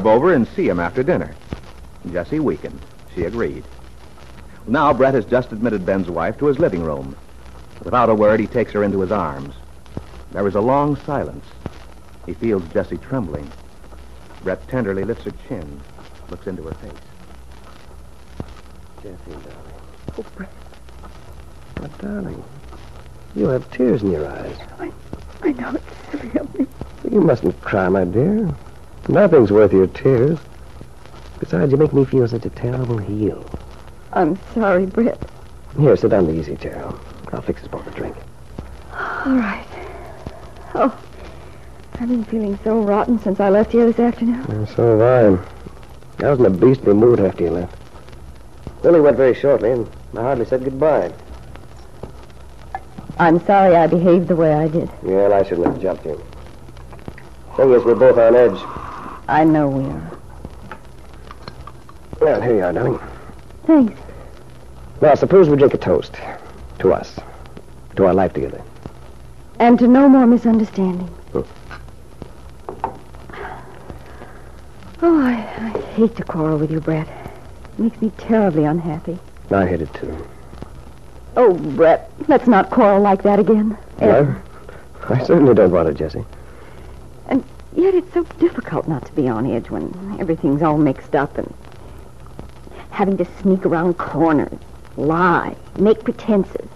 Orb over and see him after dinner. Jessie weakened. She agreed. Now Brett has just admitted Ben's wife to his living room. Without a word, he takes her into his arms. There is a long silence. He feels Jessie trembling. Brett tenderly lifts her chin, looks into her face. Jessie, darling. Oh, Brett. But, darling, you have tears in your eyes. I, I know it's silly of me. You mustn't cry, my dear. Nothing's worth your tears. Besides, you make me feel such a terrible heel. I'm sorry, Britt. Here, sit down in the easy chair. I'll, I'll fix us both a drink. All right. Oh, I've been feeling so rotten since I left here this afternoon. So have I. I was in a beastly mood after you left. Lily went very shortly, and I hardly said goodbye. I'm sorry I behaved the way I did. Well, I shouldn't have jumped you. Thing is, we're both on edge. I know we are. Well, here you are, darling. Thanks. Now, suppose we drink a toast. To us. To our life together. And to no more misunderstanding. Hmm. Oh, I, I hate to quarrel with you, Brett. It makes me terribly unhappy. I hate it, too. Oh, Brett, let's not quarrel like that again. I, I certainly don't want it, Jessie. Yet it's so difficult not to be on edge when everything's all mixed up and having to sneak around corners, lie, make pretenses.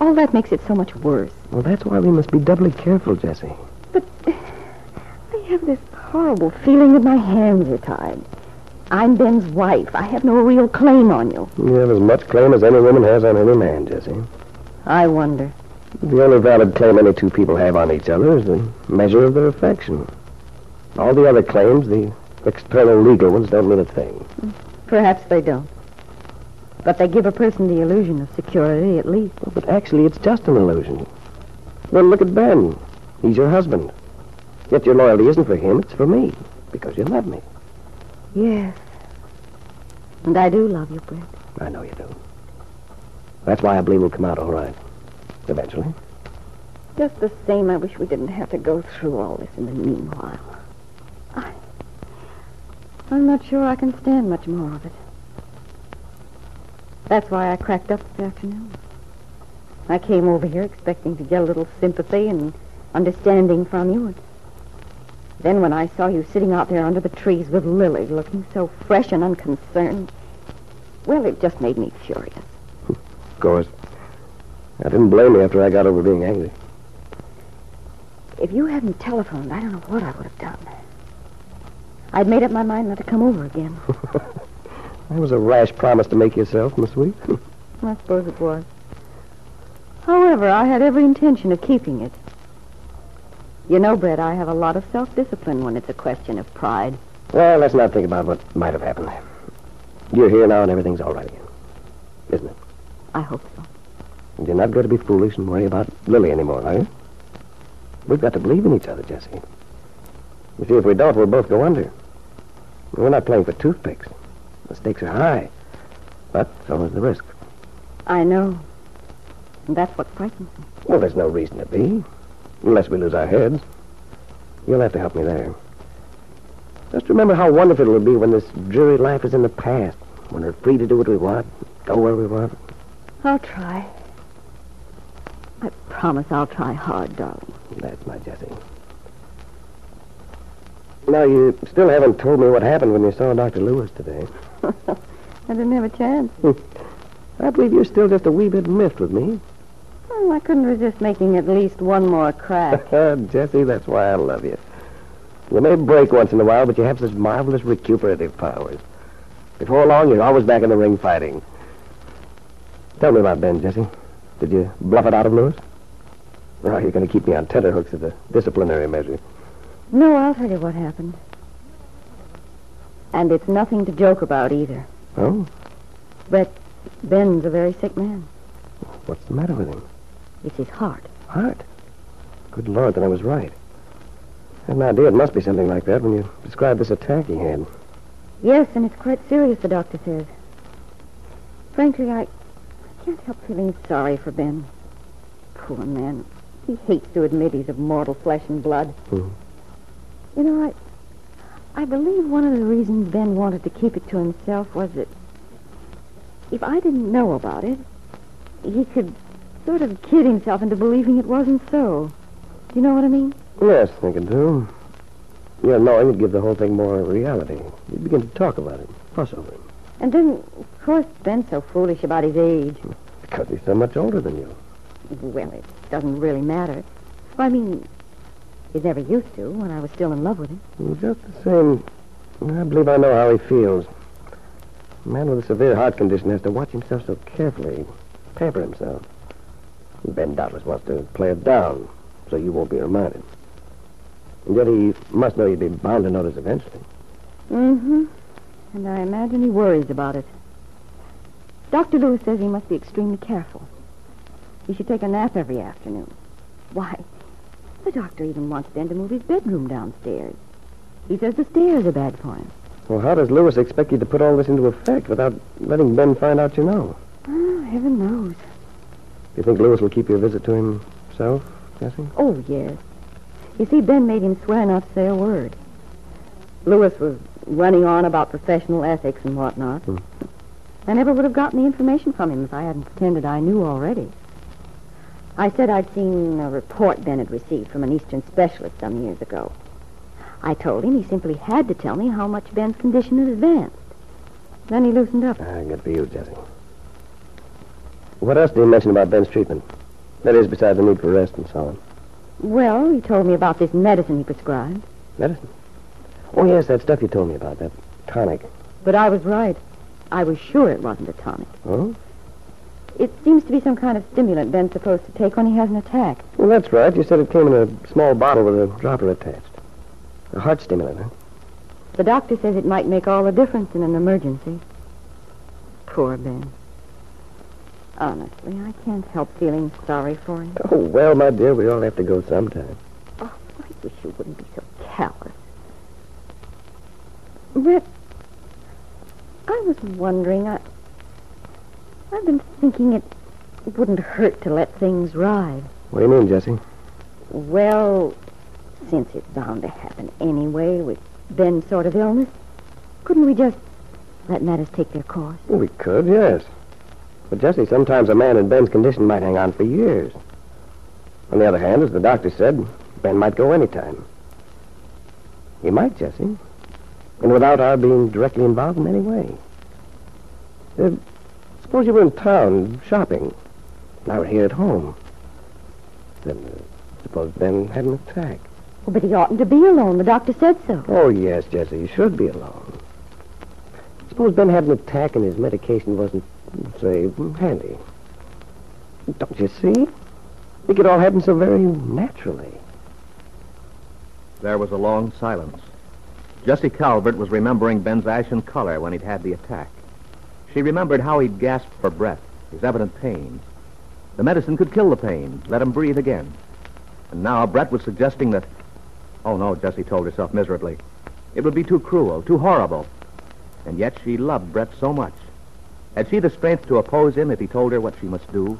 All that makes it so much worse. Well, that's why we must be doubly careful, Jessie. But I have this horrible feeling that my hands are tied. I'm Ben's wife. I have no real claim on you. You have as much claim as any woman has on any man, Jessie. I wonder. The only valid claim any two people have on each other is the measure of their affection. All the other claims, the external legal ones, don't mean a thing. Perhaps they don't. But they give a person the illusion of security, at least. But actually, it's just an illusion. Well, look at Ben. He's your husband. Yet your loyalty isn't for him, it's for me. Because you love me. Yes. And I do love you, Brett. I know you do. That's why I believe we'll come out all right. Eventually. Just the same, I wish we didn't have to go through all this in the meanwhile. I, I'm not sure I can stand much more of it. That's why I cracked up this afternoon. I came over here expecting to get a little sympathy and understanding from you. And then when I saw you sitting out there under the trees with Lily, looking so fresh and unconcerned, well, it just made me furious. Of course. I didn't blame you after I got over being angry. If you hadn't telephoned, I don't know what I would have done. I'd made up my mind not to come over again. That was a rash promise to make yourself, Miss Sweet. I suppose it was. However, I had every intention of keeping it. You know, Brett, I have a lot of self-discipline when it's a question of pride. well, let's not think about what might have happened. You're here now and everything's all right again. Isn't it? I hope so. And you're not going to be foolish and worry about Lily anymore, are you? We've got to believe in each other, Jessie. You see, if we don't, we'll both go under. We're not playing for toothpicks. The stakes are high. But so is the risk. I know. And that's what frightens me. Well, there's no reason to be. Unless we lose our heads. You'll have to help me there. Just remember how wonderful it'll be when this dreary life is in the past, when we're free to do what we want, go where we want. I'll try. I promise I'll try hard, darling. That's my Jessie. Now, you still haven't told me what happened when you saw Dr. Lewis today. I didn't have a chance. I believe you're still just a wee bit miffed with me. Well, I couldn't resist making at least one more crack. Jessie, that's why I love you. You may break once in a while, but you have such marvelous recuperative powers. Before long, you're always back in the ring fighting. Tell me about Ben, Jessie. Did you bluff it out of Lewis? Now you're going to keep me on tenterhooks as a disciplinary measure? no, I'll tell you what happened. And it's nothing to joke about either. Oh? But Ben's a very sick man. What's the matter with him? It's his heart. Heart? Good Lord, then I was right. I had an idea it must be something like that when you described this attack he had. Yes, and it's quite serious, the doctor says. Frankly, I, I can't help feeling sorry for Ben. Poor man. He hates to admit he's of mortal flesh and blood. Mhm. You know, I, I believe one of the reasons Ben wanted to keep it to himself was that if I didn't know about it, he could sort of kid himself into believing it wasn't so. Do you know what I mean? Yes, I think it do. Yeah, knowing would give the whole thing more reality. You'd begin to talk about it, fuss over it, And then, of course, Ben's so foolish about his age. Because he's so much older than you. Well, it doesn't really matter. I mean, it never used to when I was still in love with him. Just the same, I believe I know how he feels. A man with a severe heart condition has to watch himself so carefully, pamper himself. Ben doubtless wants to play it down, so you won't be reminded. And yet he must know you'd be bound to notice eventually. Mm-hmm. And I imagine he worries about it. Dr. Lewis says he must be extremely careful. He should take a nap every afternoon. Why, the doctor even wants Ben to move his bedroom downstairs. He says the stairs are bad for him. Well, how does Lewis expect you to put all this into effect without letting Ben find out you know? Oh, heaven knows. Do you think Lewis will keep your visit to himself, Jessie? Oh, yes. You see, Ben made him swear not to say a word. Lewis was running on about professional ethics and whatnot. Hmm. I never would have gotten the information from him if I hadn't pretended I knew already. I said I'd seen a report Ben had received from an Eastern specialist some years ago. I told him he simply had to tell me how much Ben's condition had advanced. Then he loosened up. Ah, good for you, Jessie. What else did he mention about Ben's treatment? That is, besides the need for rest and so on. Well, he told me about this medicine he prescribed. Medicine? Oh, yes, that stuff you told me about, that tonic. But I was right. I was sure it wasn't a tonic. Oh? It seems to be some kind of stimulant Ben's supposed to take when he has an attack. Well, that's right. You said it came in a small bottle with a dropper attached. A heart stimulant, huh? The doctor says it might make all the difference in an emergency. Poor Ben. Honestly, I can't help feeling sorry for him. Oh, well, my dear, we all have to go sometime. Oh, I wish you wouldn't be so callous. Rip, I was wondering, I, I've been thinking it wouldn't hurt to let things ride. What do you mean, Jessie? Well, since it's bound to happen anyway with Ben's sort of illness, couldn't we just let matters take their course? Well, we could, yes. But, Jessie, sometimes a man in Ben's condition might hang on for years. On the other hand, as the doctor said, Ben might go any time. He might, Jessie. And without our being directly involved in any way. Uh, suppose you were in town shopping. And I were here at home. Then uh, suppose Ben had an attack. Oh, but he oughtn't to be alone. The doctor said so. Oh, yes, Jessie, he should be alone. Suppose Ben had an attack and his medication wasn't, say, handy. Don't you see? It could all happen so very naturally. There was a long silence. Jessie Calvert was remembering Ben's ashen color when he'd had the attack. She remembered how he'd gasped for breath, his evident pain. The medicine could kill the pain, let him breathe again. And now Brett was suggesting that. Oh, no, Jessie told herself miserably. It would be too cruel, too horrible. And yet she loved Brett so much. Had she the strength to oppose him if he told her what she must do?